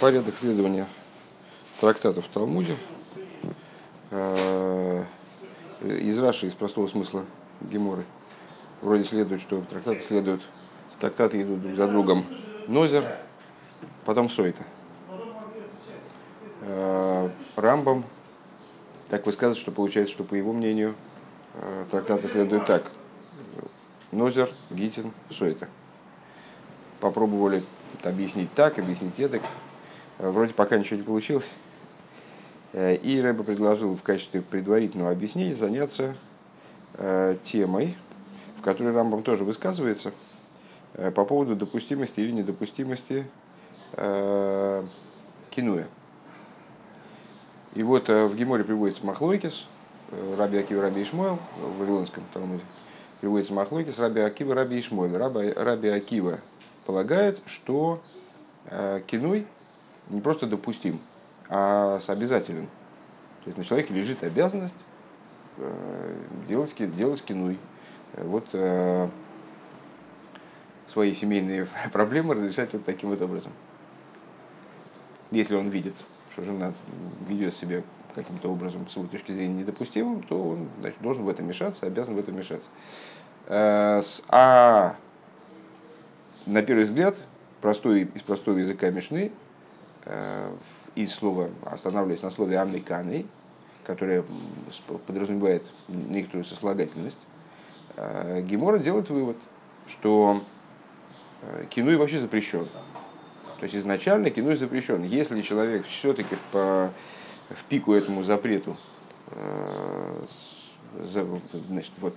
порядок следования трактатов в Талмуде. Э, из Раши, из простого смысла Геморы. Вроде следует, что трактаты следуют, трактаты идут друг за другом. Нозер, потом Сойта. Э, Рамбам так высказывает, что получается, что по его мнению э, трактаты следуют так. Нозер, Гитин, Сойта. Попробовали объяснить так, объяснить так. Вроде пока ничего не получилось. Э, и Рэба предложил в качестве предварительного объяснения заняться э, темой, в которой Рамбам тоже высказывается, э, по поводу допустимости или недопустимости кинуя. И вот в Геморе приводится Махлойкис, Раби Акива, Раби Ишмойл, в Вавилонском Талмуде, приводится Махлойкис, Раби Акива, Раби Ишмойл. Раби, Раби Акива полагает, что кинуй не просто допустим, а обязателен. То есть на человеке лежит обязанность э, делать, делать кинуй. Вот э, свои семейные проблемы разрешать вот таким вот образом. Если он видит, что жена ведет себя каким-то образом с его точки зрения недопустимым, то он значит, должен в этом мешаться, обязан в этом мешаться. Э, а на первый взгляд, простой, из простого языка Мишны, из слова, останавливаясь на слове амликаны, которое подразумевает некоторую сослагательность, э, Гемора делает вывод, что э, кинуй вообще запрещен. То есть изначально кинуй запрещен. Если человек все-таки в, в пику этому запрету э, значит, вот,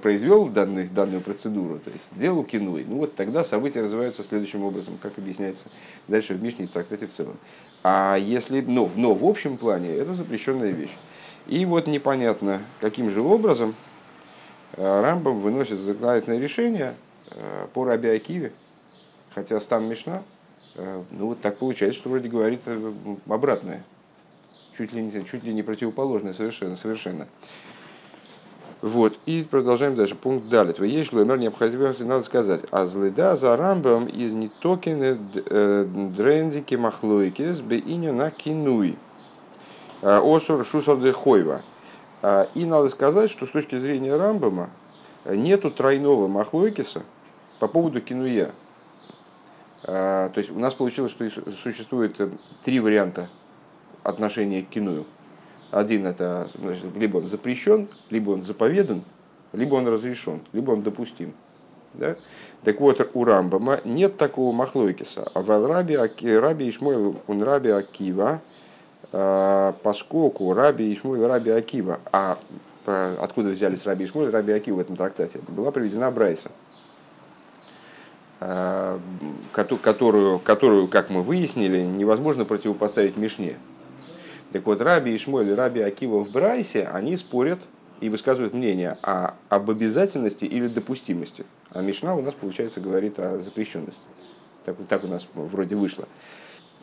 произвел данную, данную процедуру, то есть сделал кинуй, ну вот тогда события развиваются следующим образом, как объясняется дальше в Мишне и трактате в целом. А если, но, но в общем плане это запрещенная вещь. И вот непонятно, каким же образом э, Рамбам выносит законодательное решение э, по Раби Акиве, хотя там Мишна, э, ну вот так получается, что вроде говорит обратное, чуть ли не, чуть ли не противоположное совершенно. совершенно. Вот, и продолжаем дальше. Пункт далее. Твоей шломер необходимости надо сказать. А зледа за рамбом из нитокены э, дрендики махлойкес беиня на кинуи. Осур шусады хойва. А, и надо сказать, что с точки зрения Рамбама нету тройного махлойкиса по поводу кинуя. А, то есть у нас получилось, что существует э, три варианта отношения к киную. Один это значит, либо он запрещен, либо он заповедан, либо он разрешен, либо он допустим. Да? Так вот, у Рамбама нет такого махлойкиса. А в Раби, Раби Ишмойл, он Раби Акива, а, поскольку Раби Ишмойл Раби Акива, а откуда взялись Раби Ишмойл Раби Акива в этом трактате, была приведена Брайса, а, которую, которую, как мы выяснили, невозможно противопоставить Мишне. Так вот, Раби Ишмоль и Раби Акива в Брайсе, они спорят и высказывают мнение о, об обязательности или допустимости. А Мишна у нас, получается, говорит о запрещенности. Так, так у нас вроде вышло.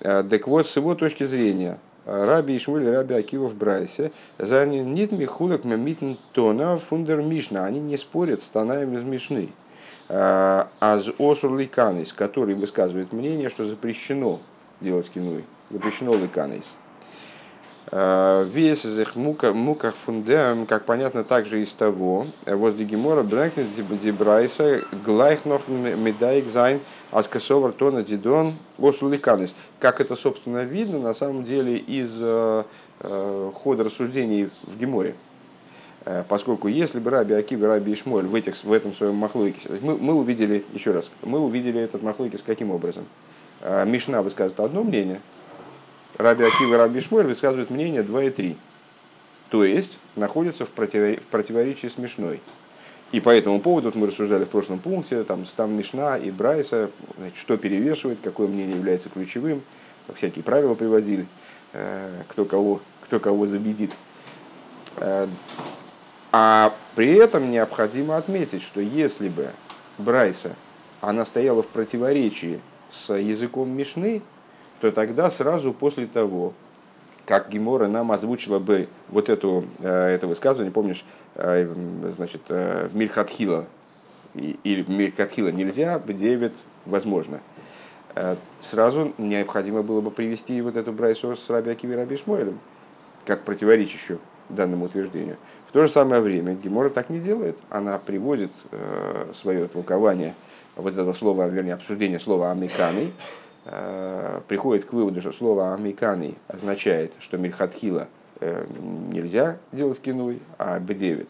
Э, так вот, с его точки зрения, Раби Ишмуль и Раби Акива в Брайсе, за нит михулек мамитн тона фундер Мишна. Они не спорят с тонаем из Мишны. Э, а с осур ликанис, который высказывает мнение, что запрещено делать кинуй. Запрещено ликанис. Э, вес из их муках фундем, как понятно также из того, э, возле Гемора Брэнкнет Дебрайса Глайхнох Медайк Зайн Аскасовар Тона Дидон Осуликанис. Как это, собственно, видно на самом деле из э, хода рассуждений в Геморе. Поскольку если бы Раби Акива, Раби Ишмоль в, этих, в этом своем махлойкисе, мы, мы увидели, еще раз, мы увидели этот махлойкис каким образом? Мишна высказывает одно мнение, Раби Акива и Раби Шмуэль высказывают мнение 2 и 3. То есть находятся в, противоречии с Мишной. И по этому поводу, вот мы рассуждали в прошлом пункте, там, там Мишна и Брайса, значит, что перевешивает, какое мнение является ключевым, всякие правила приводили, э, кто кого, кто кого забедит. Э, а при этом необходимо отметить, что если бы Брайса, она стояла в противоречии с языком Мишны, то тогда сразу после того, как Гемора нам озвучила бы вот эту, э, это высказывание, помнишь, э, значит, э, в Мирхатхила, или Мирхатхила нельзя, в Девит возможно. сразу необходимо было бы привести вот эту Брайсу с Раби Акиви Раби Шмуэлем, как противоречащую данному утверждению. В то же самое время Гемора так не делает. Она приводит свое толкование вот этого слова, вернее, обсуждение слова «амиканый», приходит к выводу, что слово «амиканый» означает, что Мильхатхила э, нельзя делать кинуй, а Б9,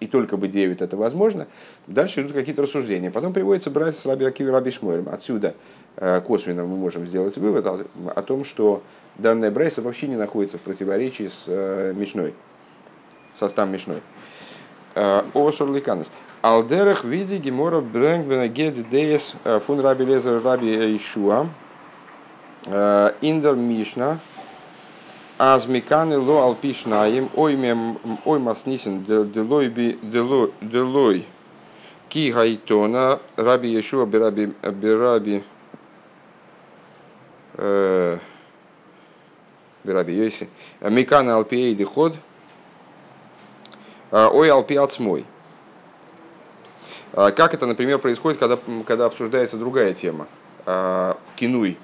и только Б9 это возможно. Дальше идут какие-то рассуждения. Потом приводится брать с Раби Акиви Раби Шмуэлем. Отсюда э, косвенно мы можем сделать вывод о, о том, что данная Брайса вообще не находится в противоречии с э, Мишной состав Мишной. Э, Осур ликанес. Алдерах види гемора брэнгбена геди деес э, фун раби лезер раби Ишуа. Э, индер Мишна. Азмиканы ло алпишнаем. Ой маснисен делой. Ки гайтона раби Ишуа бираби бираби Бираби Йоси. Микана алпией диход. Ой алпи мой. Как это, например, происходит, когда, когда обсуждается другая тема? Кинуй.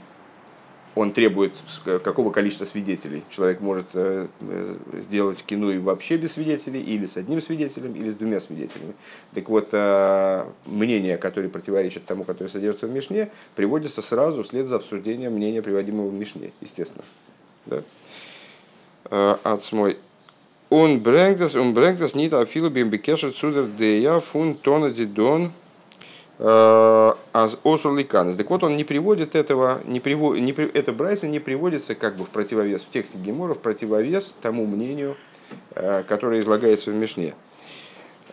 Он требует какого количества свидетелей. Человек может э, э, сделать кинуй вообще без свидетелей, или с одним свидетелем, или с двумя свидетелями. Так вот, мнение, которое противоречит тому, которое содержится в Мишне, приводится сразу вслед за обсуждением мнения, приводимого в Мишне, естественно. Да? Ацмой он брэнгдас, он брэнгдас нит афилу бим бекешет судер дея фун тона дидон э, аз осурликанес. Так вот, он не приводит этого, не приводит, не, это Брайса не приводится как бы в противовес, в тексте Гемора, в противовес тому мнению, э, которое излагается в Мишне.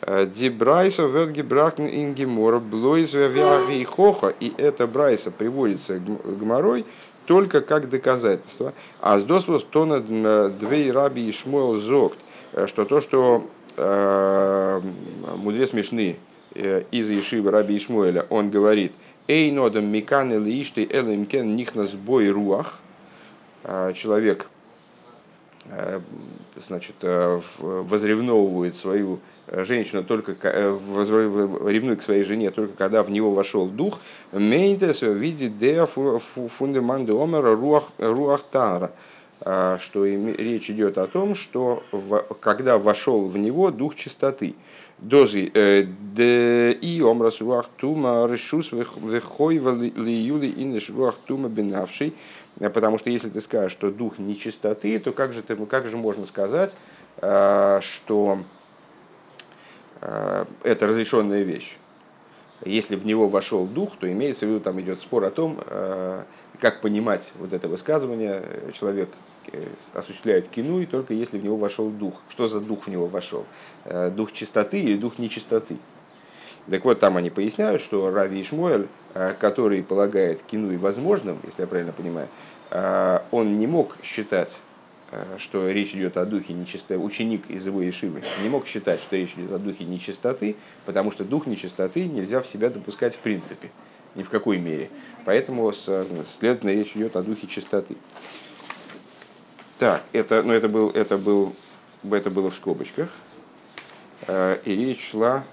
Э, Ди Брайса верги брахн ин Гемора блойз и хоха. И это Брайса приводится Гморой только как доказательство. А с доспус тона двей раби и шмуэл зогт. Э, что то, что э, мудрец Мишны э, из Ешивы Раби Ишмуэля, он говорит, «Эй нодам микан или ишты элемкен нихнас бой руах», э, человек значит, возревновывает свою женщину только ревнует к своей жене только когда в него вошел дух, мейнтес видит де фундаманды омера руах, руах тара, а, что речь идет о том, что когда вошел в него дух чистоты. Дозы э, и омрас руах тума решус вехой юли и руах тума бенавший. Потому что если ты скажешь, что дух нечистоты, то как же, ты, как же можно сказать, а, что это разрешенная вещь? Если в него вошел дух, то имеется в виду, там идет спор о том, как понимать вот это высказывание. Человек Э, осуществляет кинуй только если в него вошел дух. Что за дух в него вошел? Э, дух чистоты или дух нечистоты? Так вот, там они поясняют, что Рави Ишмуэль, э, который полагает кинуй возможным, если я правильно понимаю, он не мог считать, что речь идет о духе нечистоты, ученик из его Ешивы не мог считать, что речь идет о духе нечистоты, потому что дух нечистоты нельзя в себя допускать в принципе, ни в какой мере. Поэтому, следовательно, речь идет о духе чистоты. Так, это, ну, это, был, это, был, это было в скобочках. Э, и речь шла,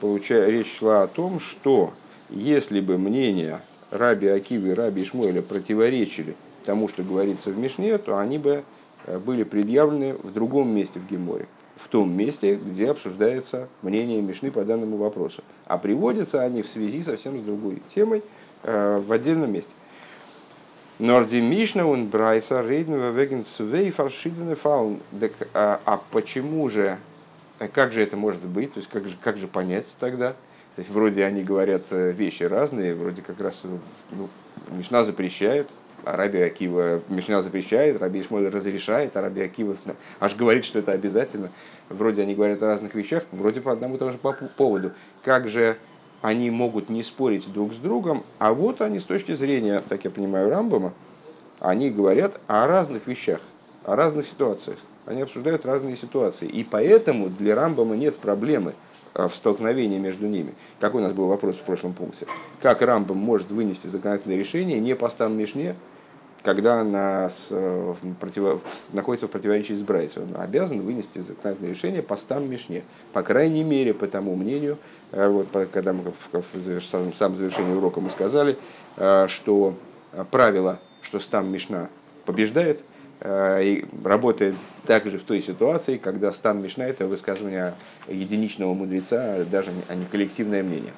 получая, речь шла о том, что если бы мнения Раби Акивы и Раби Ишмуэля противоречили тому, что говорится в Мишне, то они бы э, были предъявлены в другом месте в Геморе, в том месте, где обсуждается мнение Мишны по данному вопросу. А приводятся они в связи совсем с другой темой э, в отдельном месте. Норди Мишна он Брайса Рейднова Веген Свей фаршидены фаун. А, почему же, а как же это может быть? То есть как же, как же понять тогда? То есть вроде они говорят э, вещи разные, вроде как раз ну, Мишна запрещает, а Раби Акива Мишна запрещает, Раби Ишмоль разрешает, а Раби Акива аж говорит, что это обязательно. Вроде они говорят о разных вещах, вроде по одному и тому же поводу. Как же они могут не спорить друг с другом, а вот они с точки зрения, так я понимаю, Рамбама, они говорят о разных вещах, о разных ситуациях. Они обсуждают разные ситуации. И поэтому для Рамбама нет проблемы э, в столкновении между ними. Какой у нас был вопрос в прошлом пункте? Как Рамбам может вынести законодательное решение не по стам Мишне, когда она с, э, против, находится в противоречии с Брайсом, он обязан вынести законодательное решение по стам Мишне. По крайней мере, по тому мнению, э, вот, когда мы в, в, в самом завершении урока мы сказали, э, что правило, что стам Мишна побеждает, и работает также в той ситуации, когда стан Мишна – это высказывание единичного мудреца, даже а не коллективное мнение.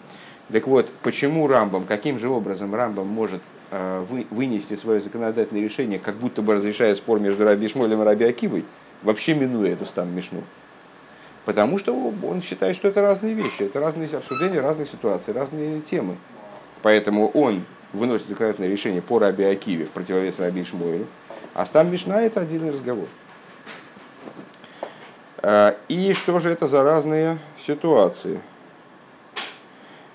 Так вот, почему Рамбам, каким же образом Рамбам может вынести свое законодательное решение, как будто бы разрешая спор между Раби Шмолем и Раби Акивой, вообще минуя эту стан Мишну. Потому что он считает, что это разные вещи, это разные обсуждения, разные ситуации, разные темы. Поэтому он выносит законодательное решение по Раби Акиве в противовес Раби Шмуэлю, а סתם משנה – это отдельный разговор. Э, и что же это за разные ситуации –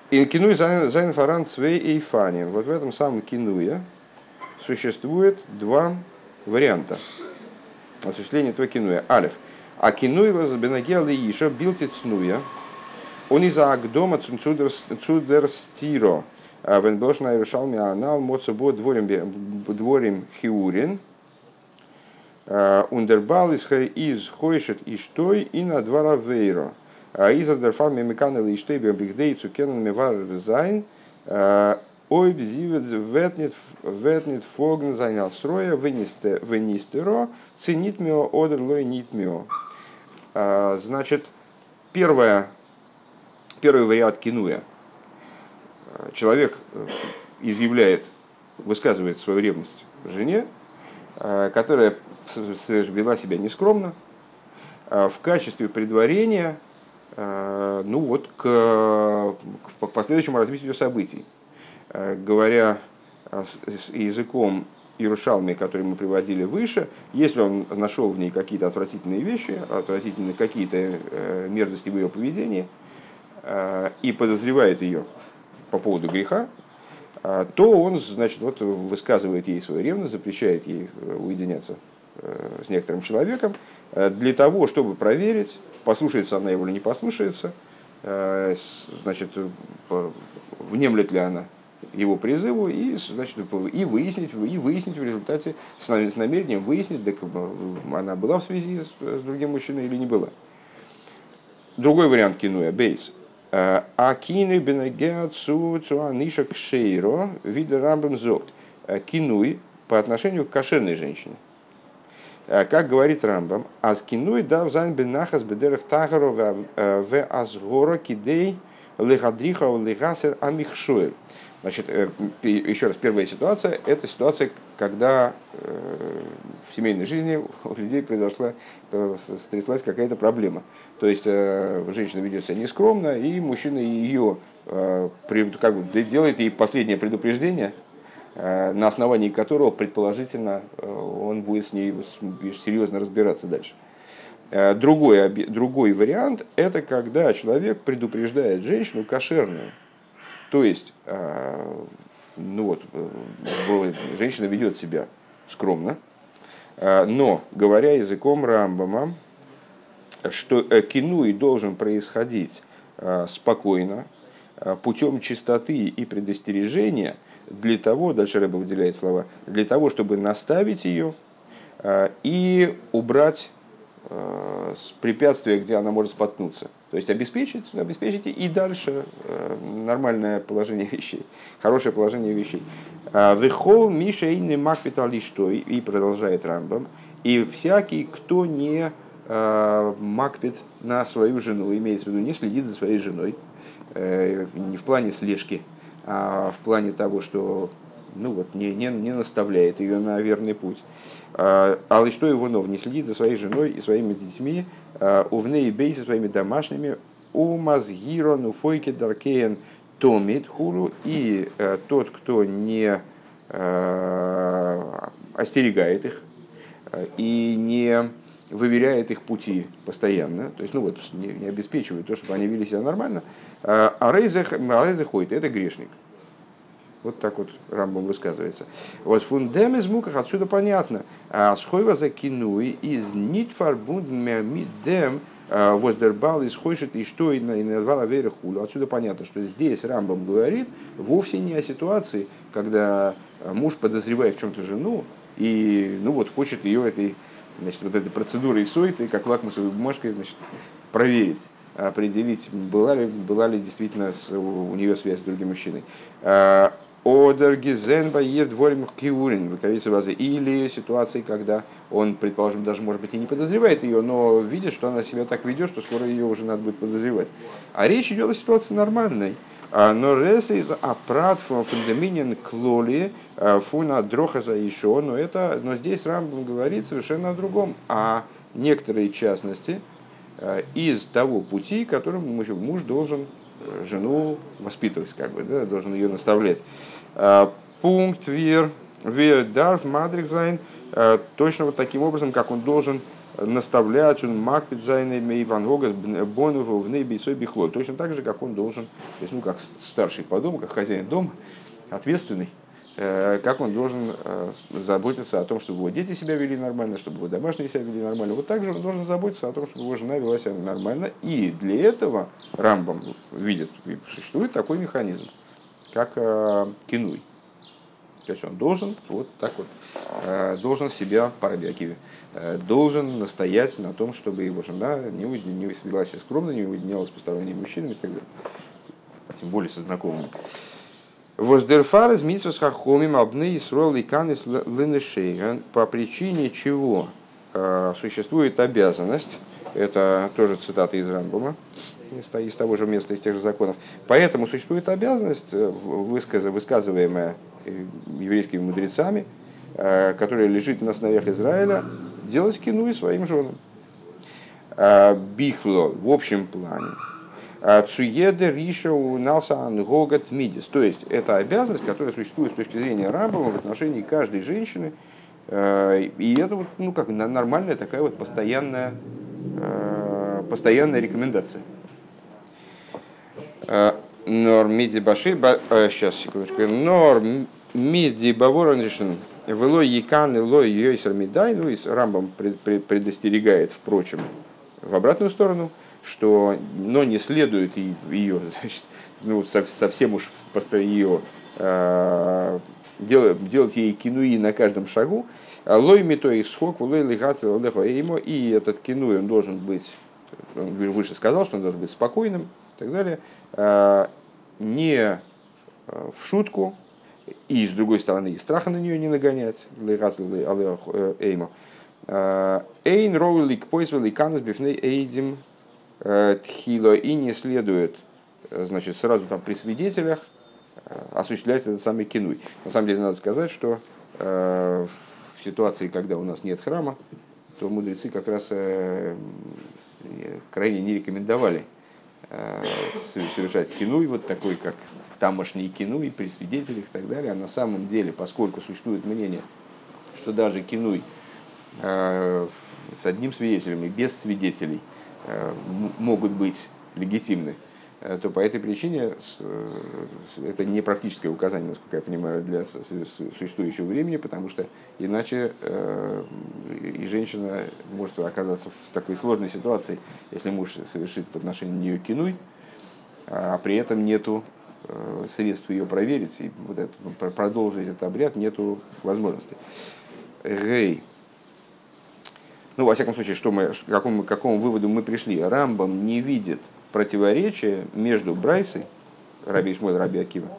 אין קינוי זיינען פאראן צוויי אופנים. Вот в этом самом кинуе существует два варианта осуществления этого кинуя. אלף. א קינוי וואס בנוגע אל אישה בלתי צנועה. Он из агдома цудер стиро. Вен на Иерушалме анал моцебо дворим хиурин. Ундербал из хойшет и штой и на двора вейро. Изер дер фарме мекан или штейбе бигдей цукенен мевар зайн. Ой, бзивет ветнет ветнет фогн занял строя вынесте вынистеро ценит мио одер лой нит мио. Значит, первое, первый вариант кинуя. Человек изъявляет, высказывает свою ревность жене, которая вела себя нескромно, в качестве предварения Э, ну вот, к, к последующему развитию событий. Э, говоря с языком Иерушалми, который мы приводили выше, если он нашел в ней какие-то отвратительные вещи, отвратительные какие-то э, мерзости в ее поведении, и подозревает ее по поводу греха, то он значит, вот, высказывает ей свою ревность, запрещает ей уединяться с некоторым человеком, для того, чтобы проверить, послушается она его или не послушается, э, значит, внемлет ли она его призыву и, значит, и, выяснить, и выяснить в результате с, намерением выяснить, так она была в связи с, с другим мужчиной или не была. Другой вариант кинуя, בית. Э, а кину бенегеа цу цуаниша кшейро вида рамбам зот. Э, кинуй по отношению к кошерной женщине. Э, как говорит Рамбам, «אז קינוי דארף זיין בנחת בדרך טהרה ו э, אזהרה כדי להדריכה להסיר המכשול». Значит, э, еще раз, первая ситуация – это ситуация, когда в семейной жизни у людей произошла, стряслась какая-то проблема. То есть женщина ведет себя нескромно, и мужчина ее как бы, делает ей последнее предупреждение – на основании которого, предположительно, э, он будет с ней серьезно разбираться дальше. Э, другой, другой вариант – это когда человек предупреждает женщину кошерную. То есть, ну вот, женщина ведет себя скромно, но, говоря языком Рамбама, что кинуй должен происходить спокойно, путем чистоты и предостережения – для того, дальше Рэба выделяет слова, для того, чтобы наставить ее э, и убрать э, препятствия, где она может споткнуться. То есть обеспечить, обеспечить и дальше э, нормальное положение вещей, хорошее положение вещей. Вехол Миша и Маквитали что и продолжает Рамбам. И всякий, кто не макпит на свою жену, имеется в виду, не следит за своей женой, не в плане слежки, а в плане того, что ну вот, не, не, не наставляет ее на верный путь. А, а что его нов не следит за своей женой и своими детьми, а, увне и бей со своими домашними, у мазгирон, у фойки даркеен томит хуру, и а, тот, кто не остерегает их и не выверяет их пути постоянно, то есть, ну вот, не, не обеспечивает то, чтобы они вели себя нормально, а рейзех, а ходит, это грешник. Вот так вот Рамбом высказывается. Вот фундем из муках отсюда понятно. А схойва закинуй из нит фарбунден мидем а, воздербал из хойшит и что и на два равера хулю. Отсюда понятно, что здесь Рамбом говорит вовсе не о ситуации, когда муж подозревает в чем-то жену, и ну вот хочет ее этой, значит, вот этой процедурой сойты, как лакмусовой бумажкой, значит, проверить определить, была ли, была ли действительно с, у, у нее связь с другим мужчиной. А, Одер гизен баир дворим киурин, рукавица базы. Или ситуации, когда он, предположим, даже, может быть, и не подозревает ее, но видит, что она себя так ведет, что скоро ее уже надо будет подозревать. А речь идет о ситуации нормальной. А, но рез из апрат фундаминин клоли а, фуна дрохаза еще, но это, но здесь Рамбам говорит совершенно о другом, о некоторые частности из того пути, которым муж должен жену воспитывать, как бы, да, должен ее наставлять. А, פונקט ווי ער, ווי ער דארף מדריך, точно вот таким образом, как он должен наставлять, он מקפיד זיין אין די הנהגות בניו ובני ביתו בכלל. Точно так же, как он должен, то есть, ну, как старший по дому, как хозяин дома, ответственный, Э, как он должен э, заботиться о том, чтобы его дети себя вели нормально, чтобы его домашние себя вели нормально. Вот также он должен заботиться о том, чтобы его жена вела себя нормально. И для этого Рамбам видит, существует такой механизм, как э, кинуй. То есть он должен вот так вот, должен себя парабиакиве, должен настоять на том, чтобы его жена не, не вела себя скромно, не уединялась с посторонними мужчинами и так далее. Тем более со знакомыми. Воздерфар из митсвас хахомим обны и срол и канис по причине чего э, существует обязанность, это тоже цитата из Рамбума, из того же места, из тех же законов. Поэтому существует обязанность, э, высказываемая э, еврейскими мудрецами, которая лежит на основах Израиля, делать кину и своим женам. Бихло в общем плане. Цуеде Риша у Гогат Мидис. То есть это обязанность, которая существует с точки зрения Рамбова в отношении каждой женщины. Э, и это вот, ну, как нормальная такая вот постоянная, э, постоянная рекомендация. Э, нор миди баши, сейчас, секундочку, нор миди баворонишн, вело якан и ло йойсер медай, ну и Рамбом предостерегает, впрочем, в обратную сторону – что, но не следует ее, значит, ну, совсем уж ее э, делать, делать ей кинуи на каждом шагу. Лой мито и схок, лой лихаться ему, и этот кинуи он должен быть, он выше сказал, что он должен быть спокойным и так далее, э, не э, в шутку, и с другой стороны и страха на нее не нагонять, эймо. Эйн роулик пойсвел канас бифней эйдим Э, тхило и не следует э, значит, сразу там при свидетелях э, осуществлять этот самый кинуй. На самом деле надо сказать, что в ситуации, когда у нас нет храма, то мудрецы как раз крайне не рекомендовали совершать кинуй, вот такой, как тамошний кинуй при свидетелях и так далее. А на самом деле, поскольку существует мнение, что даже кинуй с одним свидетелем и без свидетелей – Э, могут быть легитимны, э, то по этой причине э, это не практическое указание, насколько я понимаю, для существующего времени, потому что иначе и женщина может оказаться в такой сложной ситуации, если муж совершит в отношении нее кинуй, а при этом нету средств ее проверить и вот это, продолжить этот обряд нету возможности. Гей. Ну, во всяком случае, что мы, к какому, к какому выводу мы пришли? Рамбам не видит противоречия между Брайсой, Раби Ишмой Раби Акива,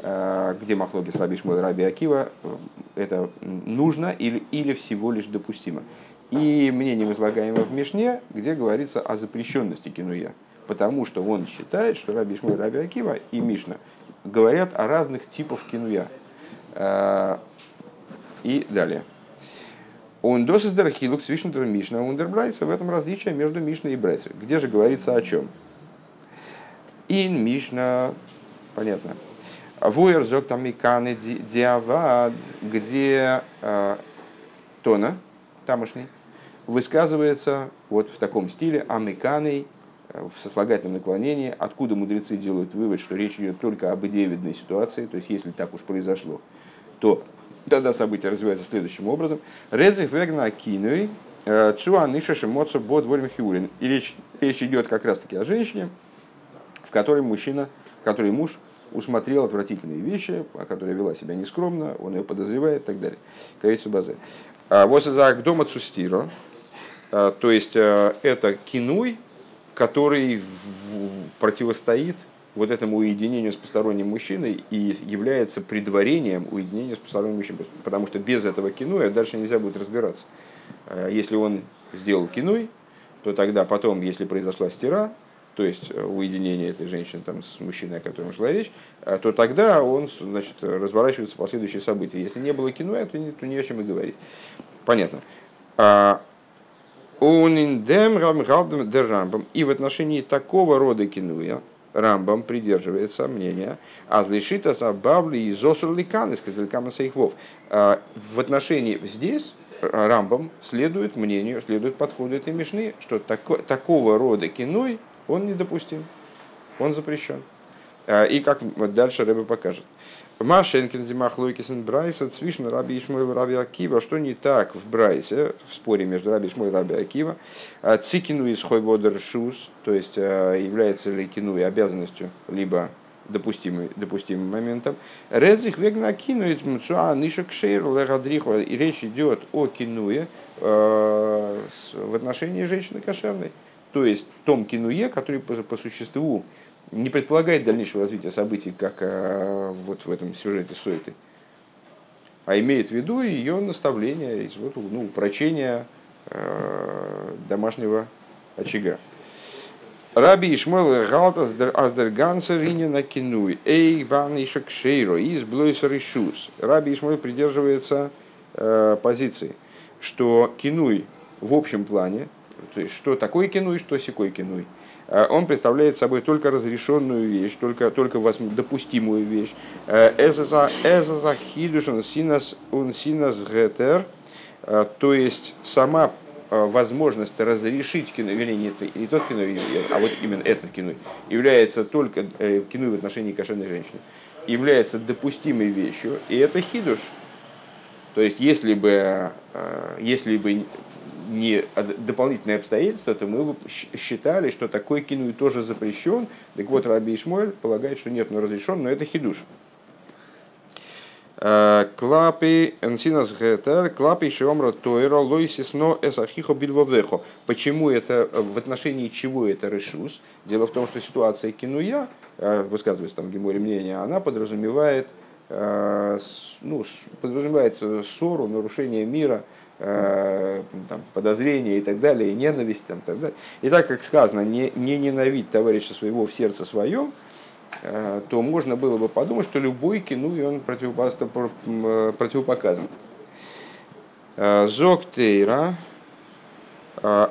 э, где махлоги с Раби Ишмой Раби Акива, э, это нужно или, или всего лишь допустимо. И мнением, излагаемым в Мишне, где говорится о запрещенности кинуя. Потому что он считает, что Раби Ишмой Раби Акива и Мишна говорят о разных типах кинуя. Э, и далее. Он досыс дархилук свишнтер Мишна Ундербрайса. В этом различие между Мишной и Брайсой. Где же говорится о чем? Ин Мишна, понятно. Вуэр зок там миканы диавад, где э, Тона, тамошний, высказывается вот в таком стиле амиканой в сослагательном наклонении, откуда мудрецы делают вывод, что речь идет только об идеевидной ситуации, то есть если так уж произошло, то Тогда события развиваются следующим образом. Редзих вегна кинуй э, цуа ниша шимоцу бод хиурин. И речь, речь идет как раз таки о женщине, в которой мужчина, в которой муж усмотрел отвратительные вещи, о которой вела себя нескромно, он ее подозревает и так далее. Каицу базе. А вот за дома цустиро, то есть это кинуй, который противостоит вот этому уединению с посторонним мужчиной и является предварением уединения с посторонним мужчиной. Потому что без этого кинуя дальше нельзя будет разбираться. Если он сделал кинуй, то тогда потом, если произошла стира, то есть э, уединение этой женщины там, с мужчиной, о котором шла речь, э, то тогда он значит, разворачивается последующие события. Если не было кино, то, не, то не о чем и говорить. Понятно. А, и в отношении такого рода кинуя, Рамбам придерживается мнения Азлишита Забавли и Зосурликан из Казалькама а, В отношении здесь Рамбам следует мнению, следует подходу этой Мишны, что тако, такого рода киной он недопустим, он запрещен. А, и как дальше Рэбе покажет. Машенкин Зимах Лойкисен Брайса, Цвишн Раби Ишмойл Раби Акива. Что не так в Брайсе, в споре между Раби Ишмойл и Раби Акива? А, цикину из Хойводер Шус, то есть а, является ли кину и обязанностью, либо допустимый, допустимым моментом. Редзих вегна кинует мцуа нишек шейр легадриху. И речь идет о кинуе э, в отношении женщины кошерной. То есть том кинуе, который по, по существу не предполагает дальнейшего развития событий, как э, вот в этом сюжете Суэты, а имеет в виду ее наставление, вот, ну, упрочение э, домашнего очага. Раби Ишмол Галтас Аздергансер на Кинуй, Эй Бан Ишакшейро, из Блойсер Шус. Раби Ишмол придерживается э, позиции, что Кинуй в общем плане, то есть что такое Кинуй, что секой Кинуй, он представляет собой только разрешенную вещь, только, только допустимую вещь. Э, Эзаза хидушен синас он синас гетер, э, то есть сама Э, возможность разрешить кино, вернее, не, не тот кино, а вот именно этот кино, является только э, кино в отношении кошерной женщины, является допустимой вещью, и это хидуш. То есть, если бы, э, если бы не дополнительные обстоятельства, то мы считали, что такой кино тоже запрещен. Так вот, Раби Ишмоль полагает, что нет, но разрешен, но это хидуш. Э, клапи энсинас гетер, клапи шиомра тойра лойсисно эсахихо бильвовехо. Почему это, в отношении чего это решус? Дело в том, что ситуация кинуя, э, высказывается там в Геморе мнение, она подразумевает, э, ну, подразумевает ссору, нарушение мира, там, подозрения и так далее, и ненависть. Там, так далее. И так как сказано, не, не ненавидь товарища своего в сердце своем, Э, то можно было бы подумать, что любой кину и он э, противопоказан. Э, Зоктейра,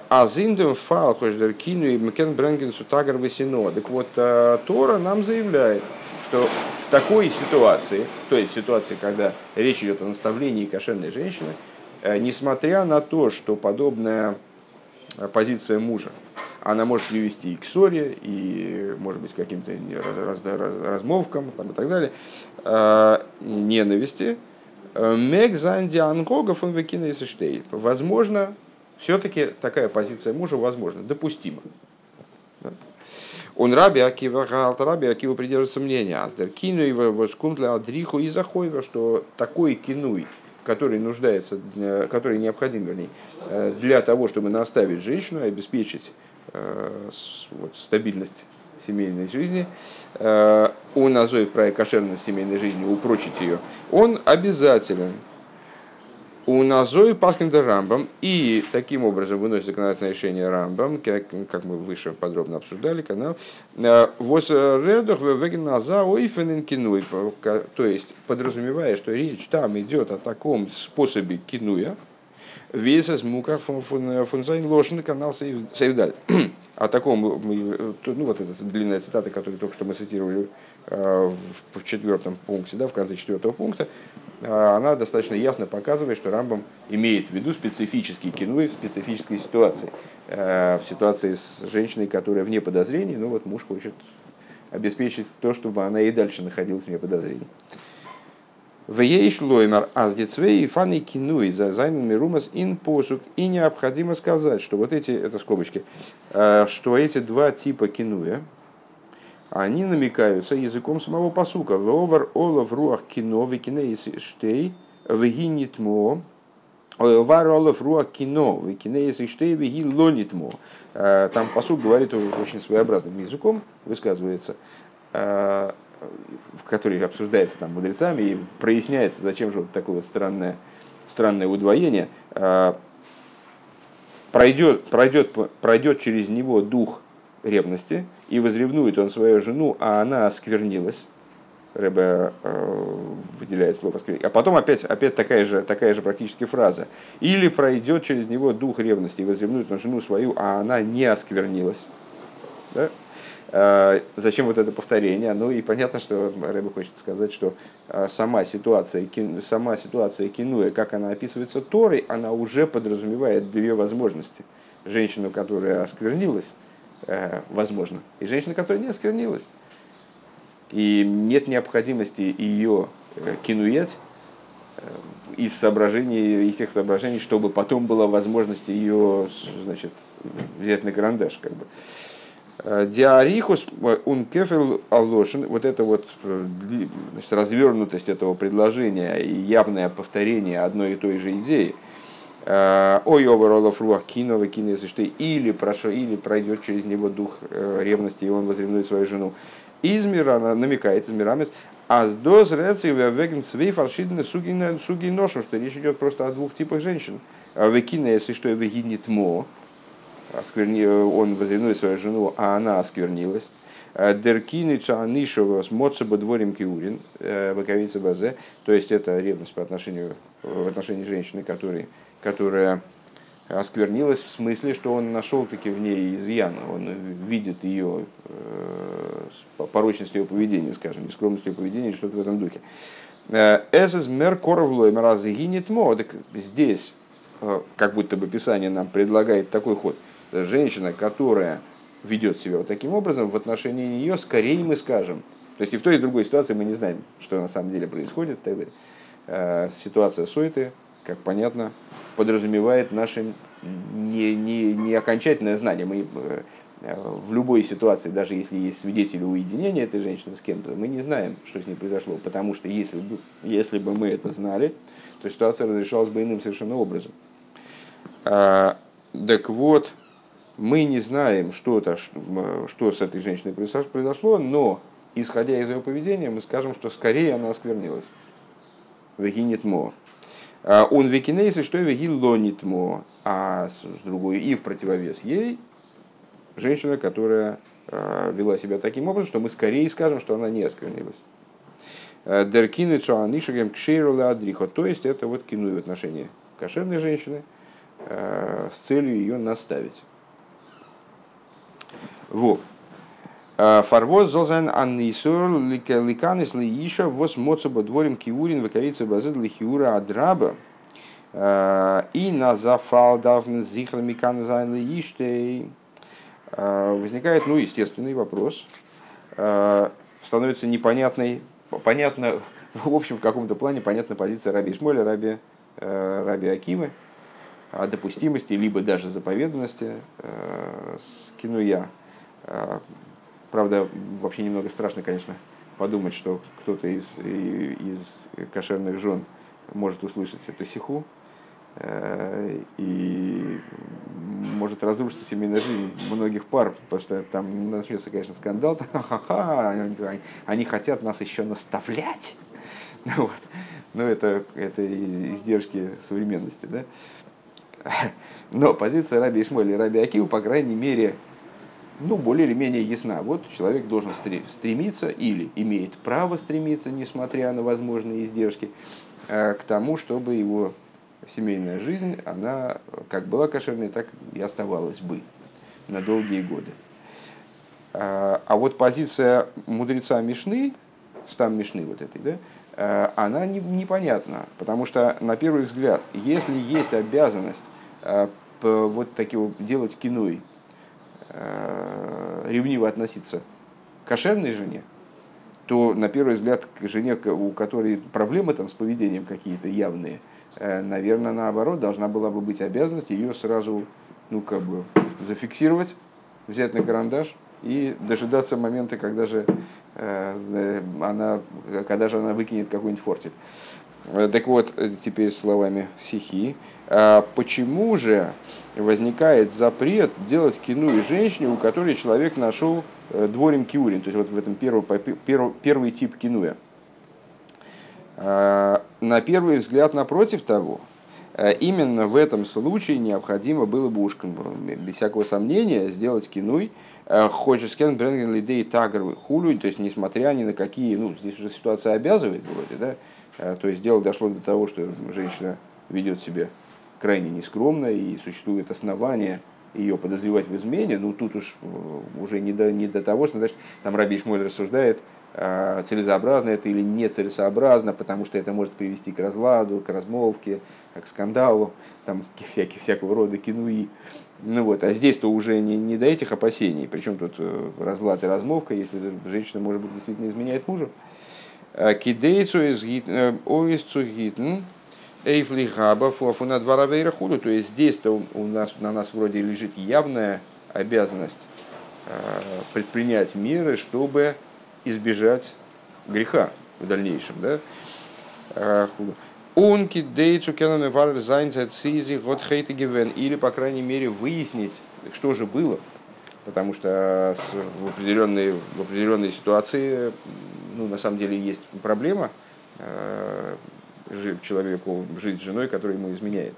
Азиндем фал хождер кину и мкен бренгенсу тагар весино. Так вот, Тора нам заявляет, что в такой ситуации, то есть ситуации, когда речь идет о наставлении кошерной женщины, несмотря на то, что подобная позиция мужа, она может привести и к ссоре, и, может быть, к каким-то раз, раз, размовкам там, и так далее, э, ненависти. Мегзанди ангогов он выкинет штейт. Возможно, все-таки такая позиция мужа возможна, допустима. Он раби Акива раби Акива придерживается мнения, аздер кину и воскунтля адриху и захойва, что такой кинуй, который нуждается, э, который необходим, вернее, э, для того, чтобы наставить женщину, обеспечить Э, вот, стабильность семейной жизни, у назой про кошерность семейной жизни, упрочить ее, он обязателен. У назой Паскинда Рамбам и таким образом выносит законодательное решение Рамбам, как, как мы выше подробно обсуждали канал, э, воз редох веген наза ойфенен кинуй, то есть подразумевая, что речь там идет о таком способе кинуя, Весес мука фунзайн лошен канал Сейвдалит. О таком, ну вот эта длинная цитата, которую только что мы цитировали э, в четвертом пункте, да, в конце четвертого пункта, э, она достаточно ясно показывает, что Рамбам имеет в виду специфические кино в специфической ситуации. Э, в ситуации с женщиной, которая вне подозрений, ну вот муж хочет обеспечить то, чтобы она и дальше находилась вне подозрений. Вееш лоймар аздицвей и фаны кинуи за займен мирумас ин посук. И необходимо сказать, что вот эти, это скобочки, э, что эти два типа кинуя, они намекаются языком самого посука. Вовар олов руах кино викинеис штей вегинитмо Вар олов руах кино викинеис штей веги лонитмо. Там посук говорит очень своеобразным языком, высказывается в который обсуждается там мудрецами и проясняется, зачем же вот такое вот странное, странное удвоение, пройдет, пройдет, пройдет через него дух ревности, и возревнует он свою жену, а она осквернилась. Рэбе э, выделяет слово осквернилась. А потом опять, опять такая, же, такая же практически фраза. Или пройдет через него дух ревности, и возревнует он жену свою, а она не осквернилась. Да? Э, зачем вот это повторение? Ну и понятно, что Рэбе хочет сказать, что э, сама ситуация, сама ситуация кинуя, как она описывается Торой, она уже подразумевает две возможности. Женщину, которая осквернилась, возможно, и женщину, которая не осквернилась. И нет необходимости ее кинуять из соображений, из тех соображений, чтобы потом была возможность ее значит, взять на карандаш. Как бы. Диарихус ункефел алошин, вот это вот э, значит, развернутость этого предложения и явное повторение одной и той же идеи. Э, Ой, оверолов руах кино, кино, если что, или, прошу, или пройдет через него дух э, ревности, и он возревнует свою жену. Измира, намекает, измирамец, а с доз веген свей фаршидны суги ношу, что речь идет просто о двух типах женщин. Векина, если что, вегинит мо, он возревнует свою жену, а она осквернилась. Э, Деркиницу Анишева с Моцеба дворим Киурин, Баковица э, Базе, то есть это ревность по отношению, в отношении женщины, который, которая осквернилась в смысле, что он нашел таки в ней изъян, он видит ее э, порочность ее поведения, скажем, нескромность ее поведения, что-то в этом духе. Эсэс мер коровлой разгинет мо. Так здесь, как будто бы Писание нам предлагает такой ход – женщина, которая ведет себя вот таким образом, в отношении нее скорее мы скажем. То есть и в той и в другой ситуации мы не знаем, что на самом деле происходит. И так далее. Э, ситуация Сойты, как понятно, подразумевает наше не, не, не окончательное знание. Мы э, в любой ситуации, даже если есть свидетели уединения этой женщины с кем-то, мы не знаем, что с ней произошло. Потому что если бы, если бы мы это знали, то ситуация разрешалась бы иным совершенно образом. А, так вот, мы не знаем, что, это, что с этой женщиной произошло, но исходя из ее поведения, мы скажем, что скорее она осквернилась. Вегинит мо. А он векинейсы, что вегил лонит мо. А с другой, и в противовес ей, женщина, которая а, вела себя таким образом, что мы скорее скажем, что она не осквернилась. А, Деркины цуанишагем кшейрла адрихо. То есть это вот кинуи в отношении кошерной женщины с целью ее наставить. Во. Фарвоз зозен аннисур ликанис лииша вос моцоба дворим киурин ваковица базид лихиура адраба. А, и на зафал давн зихр микан зайн лииштей. А, возникает, ну, естественный вопрос. Становится непонятной, понятно, в общем, в каком-то плане понятна позиция Раби Ишмоля, Раби, Раби Акимы о допустимости, либо даже заповеданности э, кинуя а, правда, вообще немного страшно, конечно, подумать, что кто-то из, из кошерных жен может услышать эту сиху, э, и может разрушиться семейная жизнь многих пар, потому что там начнется, конечно, скандал, ха-ха-ха, они, хотят нас еще наставлять. Вот. Но это, это издержки современности. Да? Но позиция Раби Ишмоля и Раби Акива, по крайней мере, ну, более или менее ясна. Вот человек должен стремиться или имеет право стремиться, несмотря на возможные издержки, э, к тому, чтобы его семейная жизнь, она как была кошерной, так и оставалась бы на долгие годы. Э, а вот позиция мудреца Мишны, стам Мишны вот этой, да, э, она непонятна, потому что, на первый взгляд, если есть обязанность вот такие делать киной Э, ревниво относиться к кошерной жене, то на первый взгляд к жене, у которой проблемы там с поведением какие-то явные, э, наверное, наоборот, должна была бы быть обязанность ее сразу, ну, как бы, зафиксировать, взять на карандаш и дожидаться момента, когда же э, она, когда же она выкинет какой-нибудь фортель. Так вот, теперь словами сихи. Почему же возникает запрет делать кину и женщине, у которой человек нашел дворим киурин, то есть вот в этом первый, первый, первый тип кинуя? На первый взгляд, напротив того, Э, именно в этом случае необходимо было бы уж, без всякого сомнения, сделать кинуй, э, хочешь скен бренген лидей тагровый хулю, то есть несмотря ни на какие, ну здесь уже ситуация обязывает вроде, да, э, то есть дело дошло до того, что женщина ведет себя крайне нескромно и существует основания ее подозревать в измене, ну тут уж уже не до, не до того, что значит, там Раби Шмоль рассуждает, целесообразно это или нецелесообразно, потому что это может привести к разладу, к размолвке, к скандалу, там всякие, всякого рода кинуи. Ну вот, а здесь-то уже не, не до этих опасений. Причем тут э, разлад и размовка, если женщина, может быть, действительно изменяет мужу. А кидейцу из э, гитн, эйфли хаба фуафуна дворовейра худу. То есть здесь-то у нас, на нас вроде лежит явная обязанность э, предпринять меры, чтобы избежать греха в дальнейшем. Да? Унки дейцу кеннен вар сизи год хейте гивен. Или, по крайней мере, выяснить, что же было. Потому что в определенной, в определенной ситуации, ну, на самом деле, есть проблема э, человеку жить с женой, которая ему изменяет.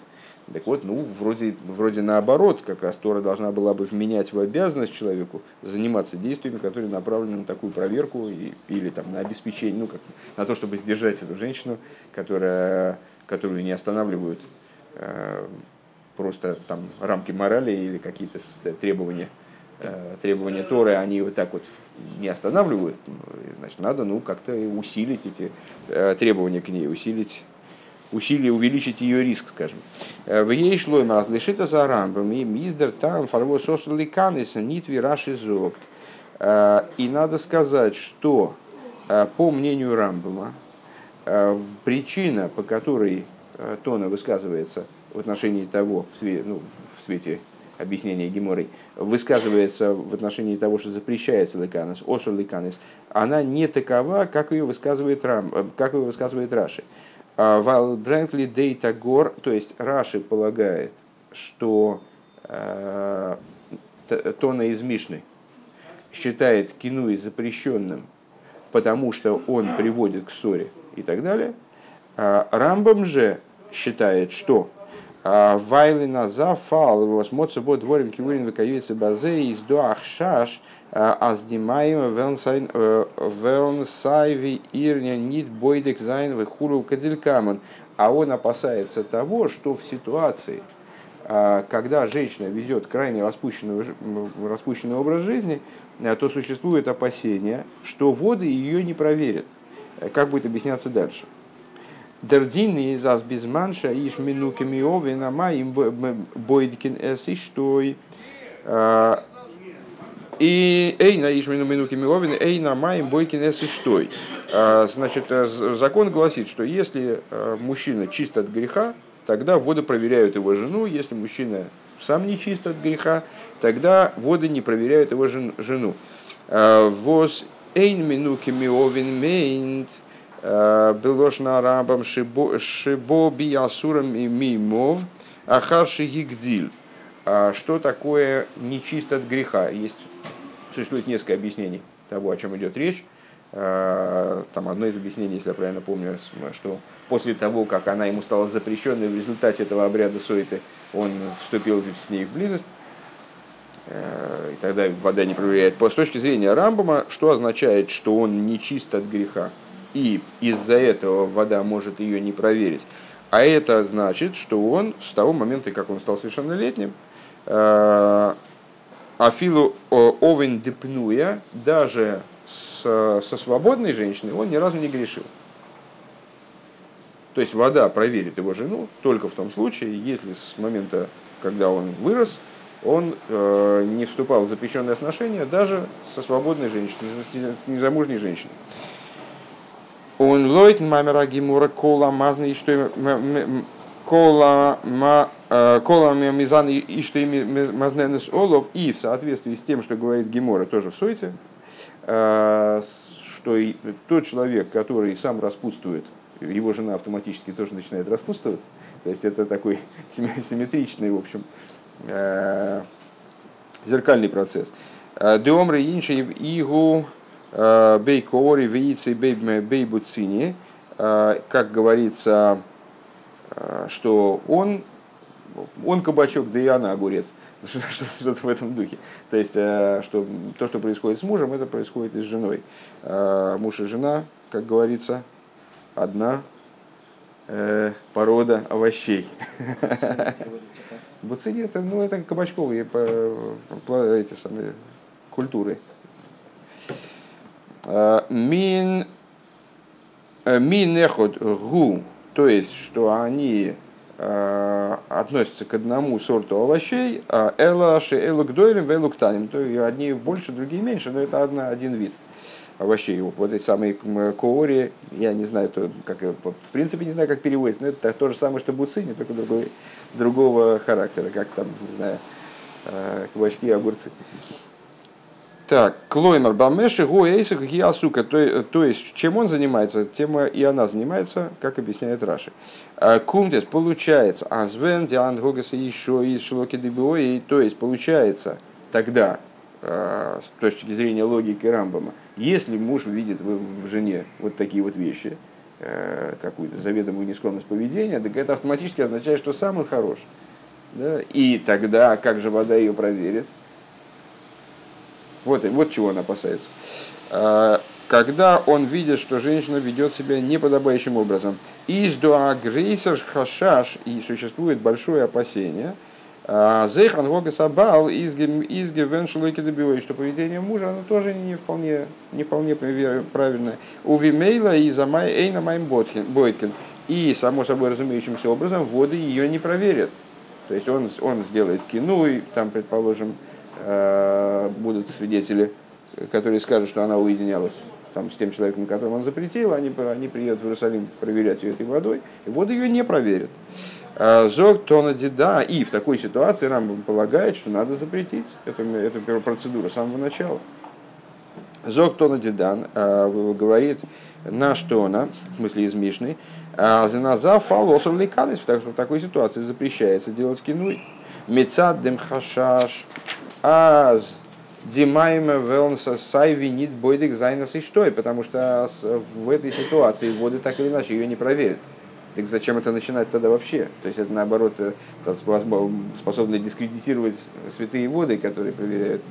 Так вот, ну, вроде, вроде наоборот, как раз Тора должна была бы вменять в обязанность человеку заниматься действиями, которые направлены на такую проверку и, или там, на обеспечение, ну, как, на то, чтобы сдержать эту женщину, которая, которую не останавливают э, просто там рамки морали или какие-то требования, требования Торы, они вот так вот не останавливают, значит, надо ну, как-то усилить эти э, требования к ней, усилить усилие увеличить ее риск, скажем. Э, в ей шло разлишита за рамбом, и миздер там фарво сосли каниса нитви раши зогт. Э, и надо сказать, что э, по мнению Рамбома, причина, по которой Тона высказывается в отношении того, в свете, ну, в свете объяснения Геморой, высказывается в отношении того, что запрещается ликанес, осур ликанес, она не такова, как ее высказывает, Рам, как ее высказывает Раши. А, Вал Брэнкли Дейта Гор, то есть Раши полагает, что э, Тона из Мишны считает кинуи запрещенным, потому что он приводит к ссоре и так далее. А Рамбам же считает, что а, Вайлина зафал, восмотся бо дворим кивурин выкаюется базе из до ахшаш, אז די מים וועלן סייווי איר ניט בודק זיין וכו' כדלקמן. А он опасается того, что в ситуации, а, когда женщина ведет крайне распущенный, распущенный образ жизни, а, то существует опасение, что воды ее не проверят. Как будет объясняться дальше? דער דין איז אז בזמן שהאיש מנוקה מעוון המים בודקין את אשתו. И эй на ишмину минуки мировины, эй на маем бойкин эс и штой. Значит, э, закон гласит, что если э, мужчина чист от греха, тогда воды проверяют его жену. Если мужчина сам не чист от греха, тогда воды не проверяют его жену. Воз эйн минуки миовин мейнт – Белошна арабам шибо биасурам мимов ахарши гигдиль. А что такое нечист от греха? Есть, существует несколько объяснений того, о чем идет речь. Э, там одно из объяснений, если я правильно помню, что после того, как она ему стала запрещенной в результате этого обряда суеты, он вступил с ней в близость, э, и тогда вода не проверяет. С точки зрения Рамбома, что означает, что он не чист от греха? И из-за этого вода может ее не проверить. А это значит, что он с того момента, как он стал совершеннолетним, э, Афилу Овен Депнуя, даже с, со свободной женщиной, он ни разу не грешил. То есть вода проверит его жену только в том случае, если с момента, когда он вырос, он э, не вступал в запрещенные отношения даже со свободной женщиной, с незамужней женщиной. Он лойт мамера гимура кола мазный, что кола мизан и что мазненес олов, и в соответствии с тем, что говорит Гемора тоже в Сойте, что тот человек, который сам распутствует, его жена автоматически тоже начинает распутствоваться. То есть это такой симметричный, в общем, зеркальный процесс. Деомры инши игу бейкори вейцы бейбуцини, как говорится, что он, он кабачок, да и она огурец. Что-то в этом духе. То есть, что то, что происходит с мужем, это происходит и с женой. Муж и жена, как говорится, одна э, порода овощей. Буцини это, ну, это кабачковые эти самые культуры. А, мин э, мин эхот гу, то есть, что они э, относятся к одному сорту овощей, а эла ши элу гдойлем вэлу ктаним, то есть одни больше, другие меньше, но это одна, один вид овощей. Вот эти самые коори, я не знаю, то, как, в принципе, не знаю, как переводится, но это то же самое, что буцини, только другой, другого характера, как там, не знаю, э, кабачки и огурцы. Так, Клоймар Бамеши, Го Эйсик, Гиасука, то есть чем он занимается, тем и она занимается, как объясняет Раши. «А Кумтес получается, Азвен, Диан Гогаса еще из Шлоки Дебиои, то есть получается тогда, э, с точки зрения логики Рамбама, если муж видит в жене вот такие вот вещи, э, какую-то заведомую нескромность поведения, так это автоматически означает, что сам он хорош. Да? И тогда как же вода ее проверит? Вот, вот чего он опасается. А, когда он видит, что женщина ведет себя неподобающим образом. Из дуагрейсер хашаш, и существует большое опасение, а, Зейхан Гога Сабал из Гевен Шлойки добивой, что поведение мужа оно тоже не вполне, не вполне правильное. У Вимейла и Замай Эйна Майм Бойткин. И, само собой разумеющимся образом, воды ее не проверят. То есть он, он сделает кину, и там, предположим, будут свидетели, которые скажут, что она уединялась там, с тем человеком, которому он запретил, они, они приедут в Иерусалим проверять ее этой водой, и воду ее не проверят. Э, Зог тона деда, и в такой ситуации Рамбам полагает, что надо запретить эту, эту процедуру с самого начала. Зог тона дедан э, говорит на что она, в смысле из Мишны, Зеназа фалосом потому что в такой ситуации запрещается делать кинуй. Мецад дем хашаш аз Димайма Велнса Сай винит Бойдик Зайнас и что? Потому что в этой ситуации воды так или иначе ее не проверят. Так зачем это начинать тогда вообще? То есть это наоборот э, способно дискредитировать святые воды, которые проверяют.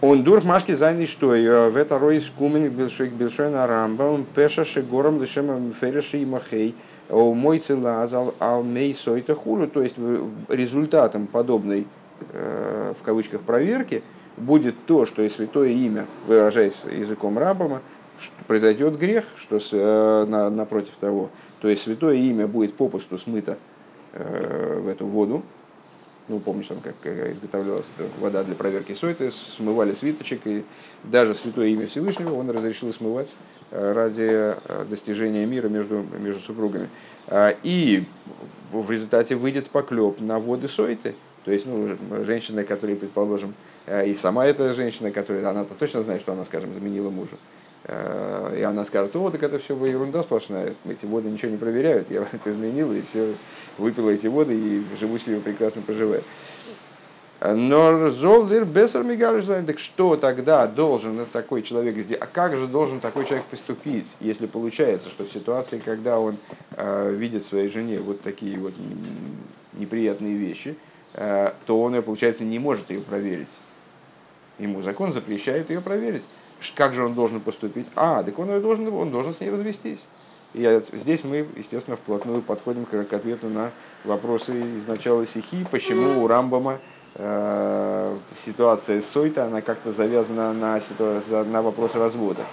Он дурх машки зайни что в это рой скумен билшик билшой на рамба пеша шигором лишем фереши и махей мой целазал ал мей сойта хулу. То есть результатом подобной Э, в кавычках проверки будет то, что и святое имя, выражаясь языком Рамбама, произойдет грех, что с, э, на, напротив того, то есть святое имя будет попусту смыто э, в эту воду. Ну, помнишь, там, как изготовлялась вода для проверки сойты, смывали свиточек, и даже святое имя Всевышнего он разрешил смывать ради достижения мира между, между супругами. И в результате выйдет поклеп на воды сойты – то есть, ну, женщина, которая, предположим, э, и сама эта женщина, которая, она-то точно знает, что она, скажем, заменила мужа. Э, и она скажет, о, так это все ерунда сплошная, эти воды ничего не проверяют, я это изменила, и все, выпила эти воды, и живу себе прекрасно проживаю. Но золдер бесер так что тогда должен такой человек сделать? А как же должен такой человек поступить, если получается, что в ситуации, когда он э, видит своей жене вот такие вот неприятные вещи, то он, получается, не может ее проверить. Ему закон запрещает ее проверить. Как же он должен поступить? А, так он, должен, он должен с ней развестись. И здесь мы, естественно, вплотную подходим к, ответу на вопросы из начала стихи, почему у Рамбама э, ситуация с Сойта, она как-то завязана на, ситуацию, на вопрос развода.